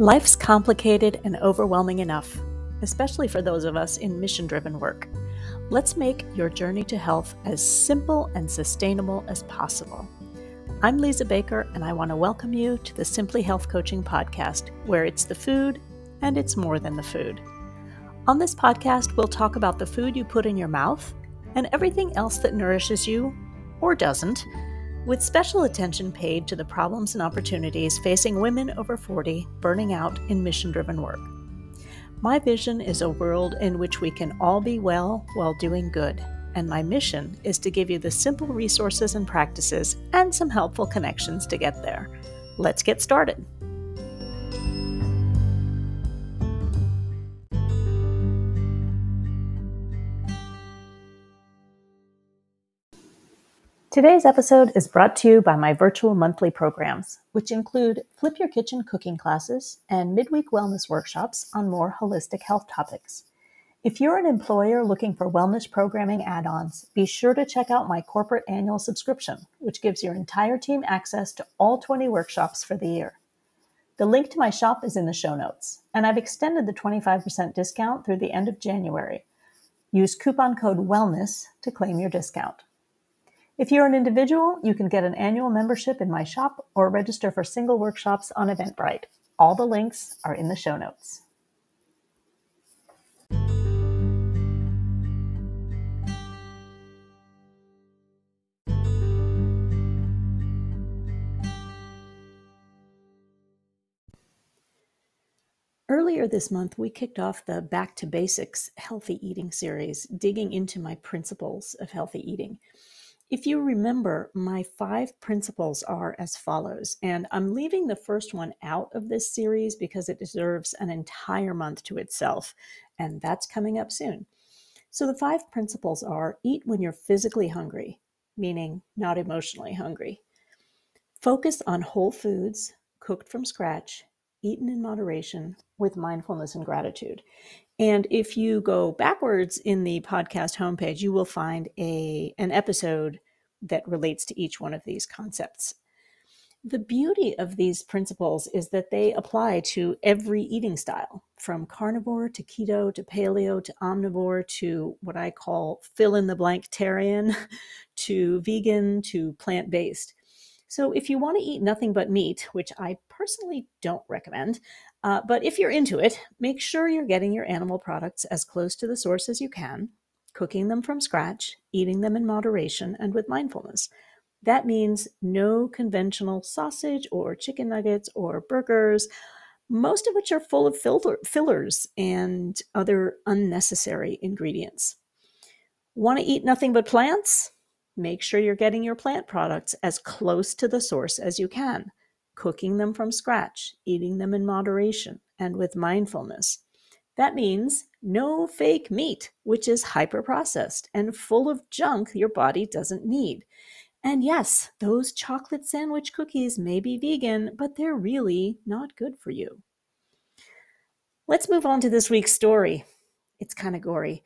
Life's complicated and overwhelming enough, especially for those of us in mission driven work. Let's make your journey to health as simple and sustainable as possible. I'm Liza Baker, and I want to welcome you to the Simply Health Coaching Podcast, where it's the food and it's more than the food. On this podcast, we'll talk about the food you put in your mouth and everything else that nourishes you or doesn't with special attention paid to the problems and opportunities facing women over 40 burning out in mission driven work. My vision is a world in which we can all be well while doing good, and my mission is to give you the simple resources and practices and some helpful connections to get there. Let's get started. Today's episode is brought to you by my virtual monthly programs, which include Flip Your Kitchen cooking classes and midweek wellness workshops on more holistic health topics. If you're an employer looking for wellness programming add ons, be sure to check out my corporate annual subscription, which gives your entire team access to all 20 workshops for the year. The link to my shop is in the show notes, and I've extended the 25% discount through the end of January. Use coupon code WELLNESS to claim your discount. If you're an individual, you can get an annual membership in my shop or register for single workshops on Eventbrite. All the links are in the show notes. Earlier this month, we kicked off the Back to Basics Healthy Eating series, digging into my principles of healthy eating. If you remember, my five principles are as follows, and I'm leaving the first one out of this series because it deserves an entire month to itself, and that's coming up soon. So the five principles are eat when you're physically hungry, meaning not emotionally hungry. Focus on whole foods, cooked from scratch, eaten in moderation, with mindfulness and gratitude. And if you go backwards in the podcast homepage, you will find a an episode that relates to each one of these concepts. The beauty of these principles is that they apply to every eating style, from carnivore to keto to paleo to omnivore to what I call fill in the blank tarian to vegan to plant based. So, if you want to eat nothing but meat, which I personally don't recommend, uh, but if you're into it, make sure you're getting your animal products as close to the source as you can, cooking them from scratch, eating them in moderation, and with mindfulness. That means no conventional sausage or chicken nuggets or burgers, most of which are full of fillers and other unnecessary ingredients. Want to eat nothing but plants? Make sure you're getting your plant products as close to the source as you can cooking them from scratch, eating them in moderation, and with mindfulness. That means no fake meat, which is hyper processed and full of junk your body doesn't need. And yes, those chocolate sandwich cookies may be vegan, but they're really not good for you. Let's move on to this week's story. It's kind of gory.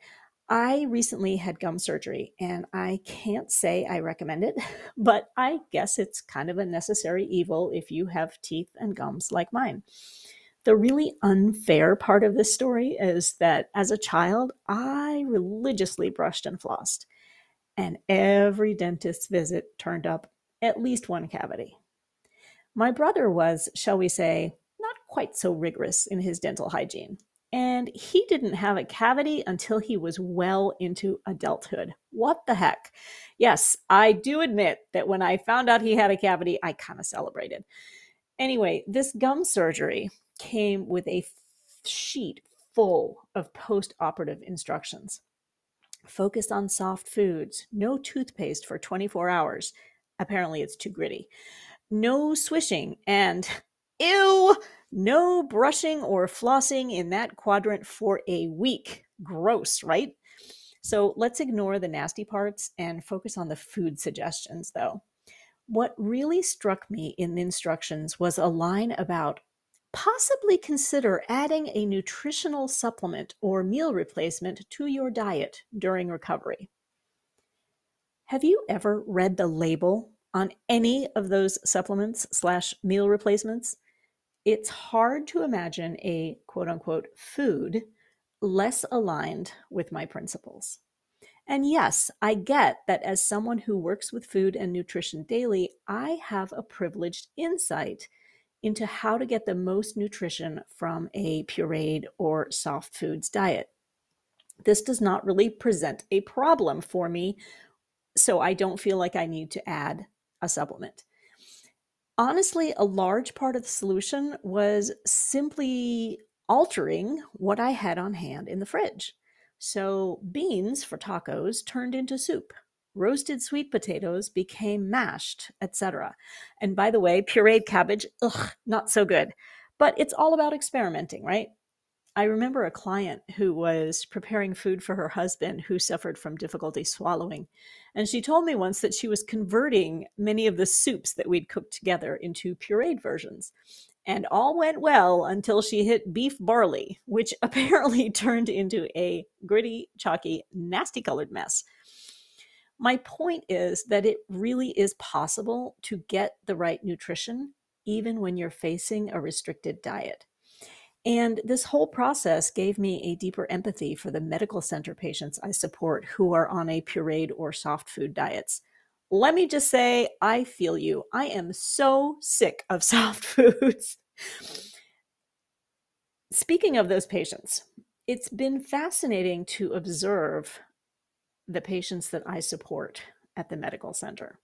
I recently had gum surgery and I can't say I recommend it, but I guess it's kind of a necessary evil if you have teeth and gums like mine. The really unfair part of this story is that as a child, I religiously brushed and flossed, and every dentist's visit turned up at least one cavity. My brother was, shall we say, not quite so rigorous in his dental hygiene and he didn't have a cavity until he was well into adulthood. What the heck? Yes, I do admit that when I found out he had a cavity, I kind of celebrated. Anyway, this gum surgery came with a sheet full of post operative instructions. Focus on soft foods, no toothpaste for 24 hours. Apparently, it's too gritty. No swishing, and ew, no brushing or flossing in that quadrant for a week. Gross, right? So let's ignore the nasty parts and focus on the food suggestions, though. What really struck me in the instructions was a line about possibly consider adding a nutritional supplement or meal replacement to your diet during recovery. Have you ever read the label on any of those supplements slash meal replacements? It's hard to imagine a quote unquote food less aligned with my principles. And yes, I get that as someone who works with food and nutrition daily, I have a privileged insight into how to get the most nutrition from a pureed or soft foods diet. This does not really present a problem for me, so I don't feel like I need to add a supplement. Honestly, a large part of the solution was simply altering what I had on hand in the fridge. So beans for tacos turned into soup. Roasted sweet potatoes became mashed, etc. And by the way, pureed cabbage, ugh, not so good. But it's all about experimenting, right? I remember a client who was preparing food for her husband who suffered from difficulty swallowing. And she told me once that she was converting many of the soups that we'd cooked together into pureed versions and all went well until she hit beef barley, which apparently turned into a gritty, chalky, nasty colored mess. My point is that it really is possible to get the right nutrition even when you're facing a restricted diet. And this whole process gave me a deeper empathy for the medical center patients I support who are on a pureed or soft food diets let me just say, I feel you. I am so sick of soft foods. Speaking of those patients, it's been fascinating to observe the patients that I support at the medical center.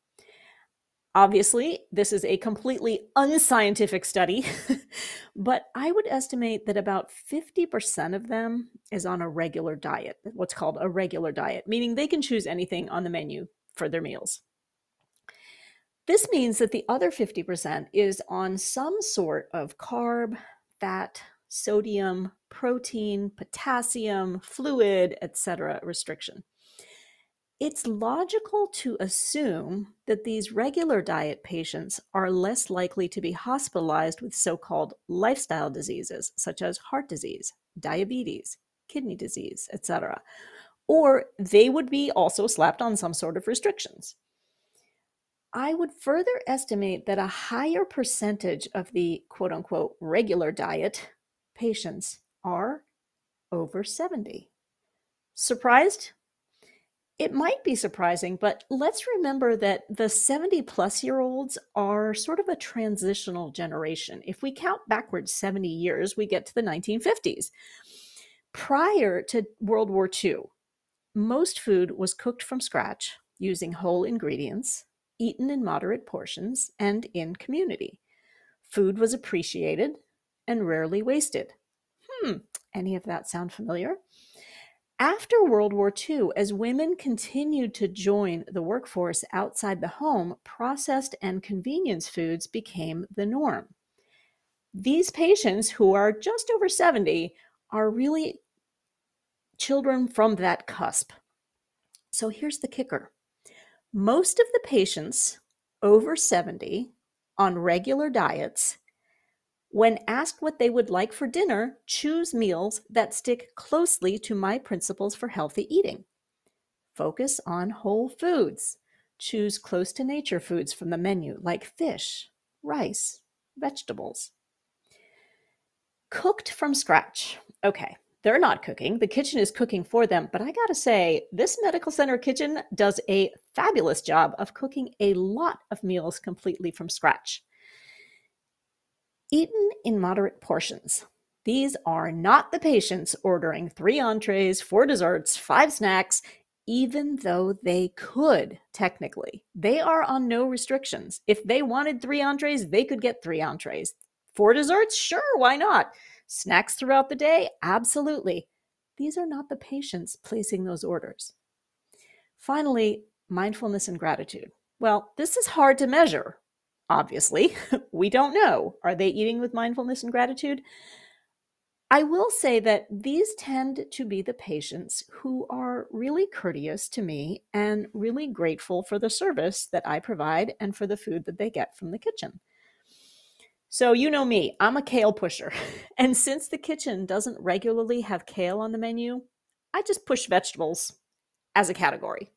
Obviously, this is a completely unscientific study, but I would estimate that about 50% of them is on a regular diet, what's called a regular diet, meaning they can choose anything on the menu for their meals. This means that the other 50% is on some sort of carb, fat, sodium, protein, potassium, fluid, etc. restriction. It's logical to assume that these regular diet patients are less likely to be hospitalized with so called lifestyle diseases such as heart disease, diabetes, kidney disease, etc. Or they would be also slapped on some sort of restrictions. I would further estimate that a higher percentage of the quote unquote regular diet patients are over 70. Surprised? It might be surprising, but let's remember that the 70 plus year olds are sort of a transitional generation. If we count backwards 70 years, we get to the 1950s. Prior to World War II, most food was cooked from scratch using whole ingredients eaten in moderate portions and in community. Food was appreciated and rarely wasted. Hmm, any of that sound familiar? After World War II, as women continued to join the workforce outside the home, processed and convenience foods became the norm. These patients, who are just over 70, are really children from that cusp. So here's the kicker most of the patients over 70 on regular diets, when asked what they would like for dinner, choose meals that stick closely to my principles for healthy eating. Focus on whole foods. Choose close to nature foods from the menu like fish, rice, vegetables. Cooked from scratch. Okay, they're not cooking. The kitchen is cooking for them. But I got to say, this medical center kitchen does a fabulous job of cooking a lot of meals completely from scratch. Eaten in moderate portions. These are not the patients ordering three entrees, four desserts, five snacks, even though they could technically. They are on no restrictions. If they wanted three entrees, they could get three entrees. Four desserts? Sure, why not? Snacks throughout the day? Absolutely. These are not the patients placing those orders. Finally, mindfulness and gratitude. Well, this is hard to measure. Obviously, we don't know. Are they eating with mindfulness and gratitude? I will say that these tend to be the patients who are really courteous to me and really grateful for the service that I provide and for the food that they get from the kitchen. So, you know me, I'm a kale pusher. And since the kitchen doesn't regularly have kale on the menu, I just push vegetables as a category.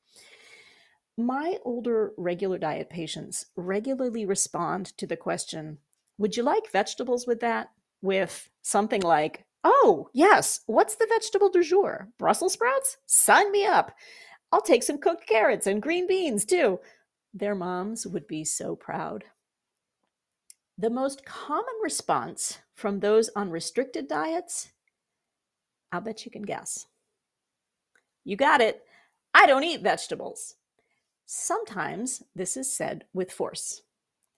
My older regular diet patients regularly respond to the question Would you like vegetables with that? With something like, oh, yes, what's the vegetable du jour? Brussels sprouts? Sign me up. I'll take some cooked carrots and green beans too. Their moms would be so proud. The most common response from those on restricted diets, I'll bet you can guess. You got it. I don't eat vegetables. Sometimes this is said with force,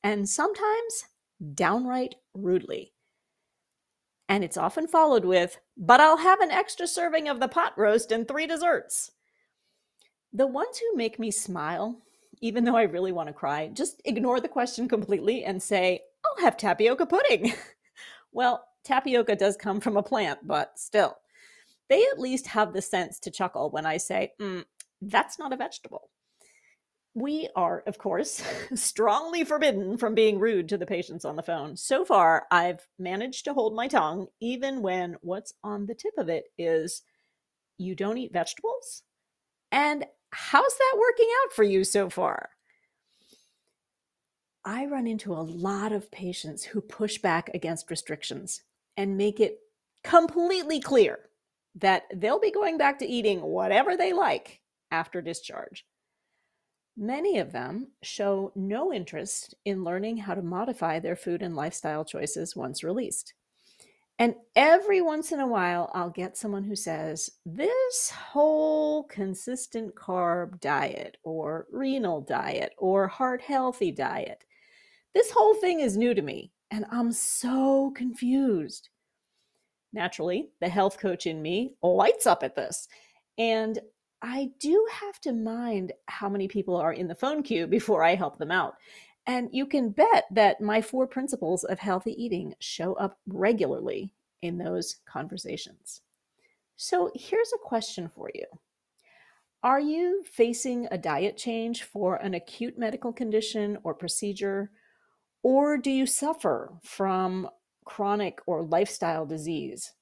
and sometimes downright rudely. And it's often followed with, but I'll have an extra serving of the pot roast and three desserts. The ones who make me smile, even though I really want to cry, just ignore the question completely and say, I'll have tapioca pudding. well, tapioca does come from a plant, but still. They at least have the sense to chuckle when I say, mm, that's not a vegetable. We are, of course, strongly forbidden from being rude to the patients on the phone. So far, I've managed to hold my tongue, even when what's on the tip of it is, you don't eat vegetables? And how's that working out for you so far? I run into a lot of patients who push back against restrictions and make it completely clear that they'll be going back to eating whatever they like after discharge. Many of them show no interest in learning how to modify their food and lifestyle choices once released. And every once in a while, I'll get someone who says, This whole consistent carb diet, or renal diet, or heart healthy diet, this whole thing is new to me, and I'm so confused. Naturally, the health coach in me lights up at this. And I do have to mind how many people are in the phone queue before I help them out. And you can bet that my four principles of healthy eating show up regularly in those conversations. So here's a question for you Are you facing a diet change for an acute medical condition or procedure? Or do you suffer from chronic or lifestyle disease?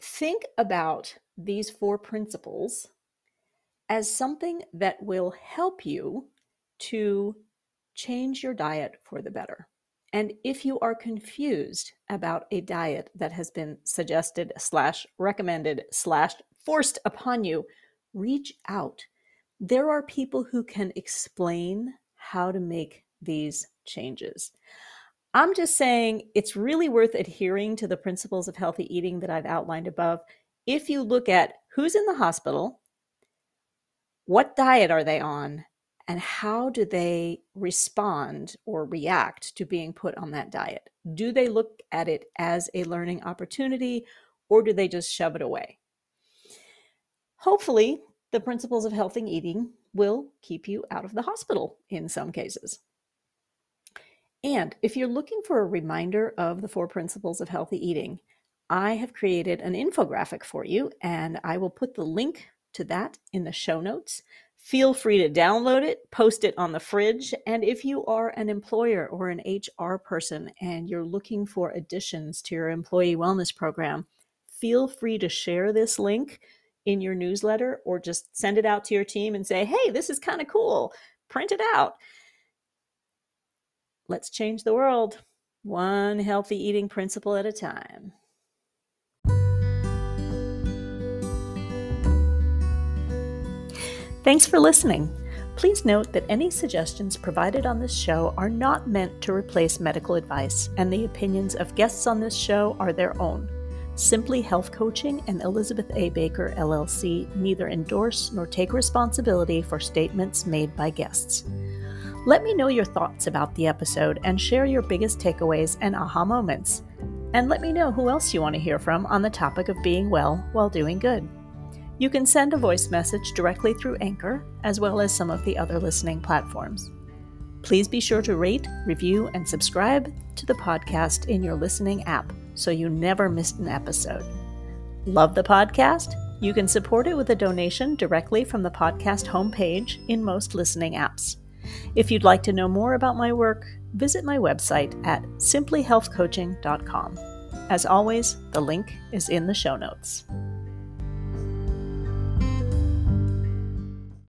Think about these four principles as something that will help you to change your diet for the better. And if you are confused about a diet that has been suggested slash recommended slash forced upon you, reach out. There are people who can explain how to make these changes. I'm just saying it's really worth adhering to the principles of healthy eating that I've outlined above. If you look at who's in the hospital, what diet are they on, and how do they respond or react to being put on that diet? Do they look at it as a learning opportunity or do they just shove it away? Hopefully, the principles of healthy eating will keep you out of the hospital in some cases. And if you're looking for a reminder of the four principles of healthy eating, I have created an infographic for you, and I will put the link to that in the show notes. Feel free to download it, post it on the fridge, and if you are an employer or an HR person and you're looking for additions to your employee wellness program, feel free to share this link in your newsletter or just send it out to your team and say, hey, this is kind of cool. Print it out. Let's change the world, one healthy eating principle at a time. Thanks for listening. Please note that any suggestions provided on this show are not meant to replace medical advice, and the opinions of guests on this show are their own. Simply Health Coaching and Elizabeth A. Baker, LLC, neither endorse nor take responsibility for statements made by guests. Let me know your thoughts about the episode and share your biggest takeaways and aha moments. And let me know who else you want to hear from on the topic of being well while doing good. You can send a voice message directly through Anchor, as well as some of the other listening platforms. Please be sure to rate, review, and subscribe to the podcast in your listening app so you never miss an episode. Love the podcast? You can support it with a donation directly from the podcast homepage in most listening apps. If you'd like to know more about my work, visit my website at simplyhealthcoaching.com. As always, the link is in the show notes.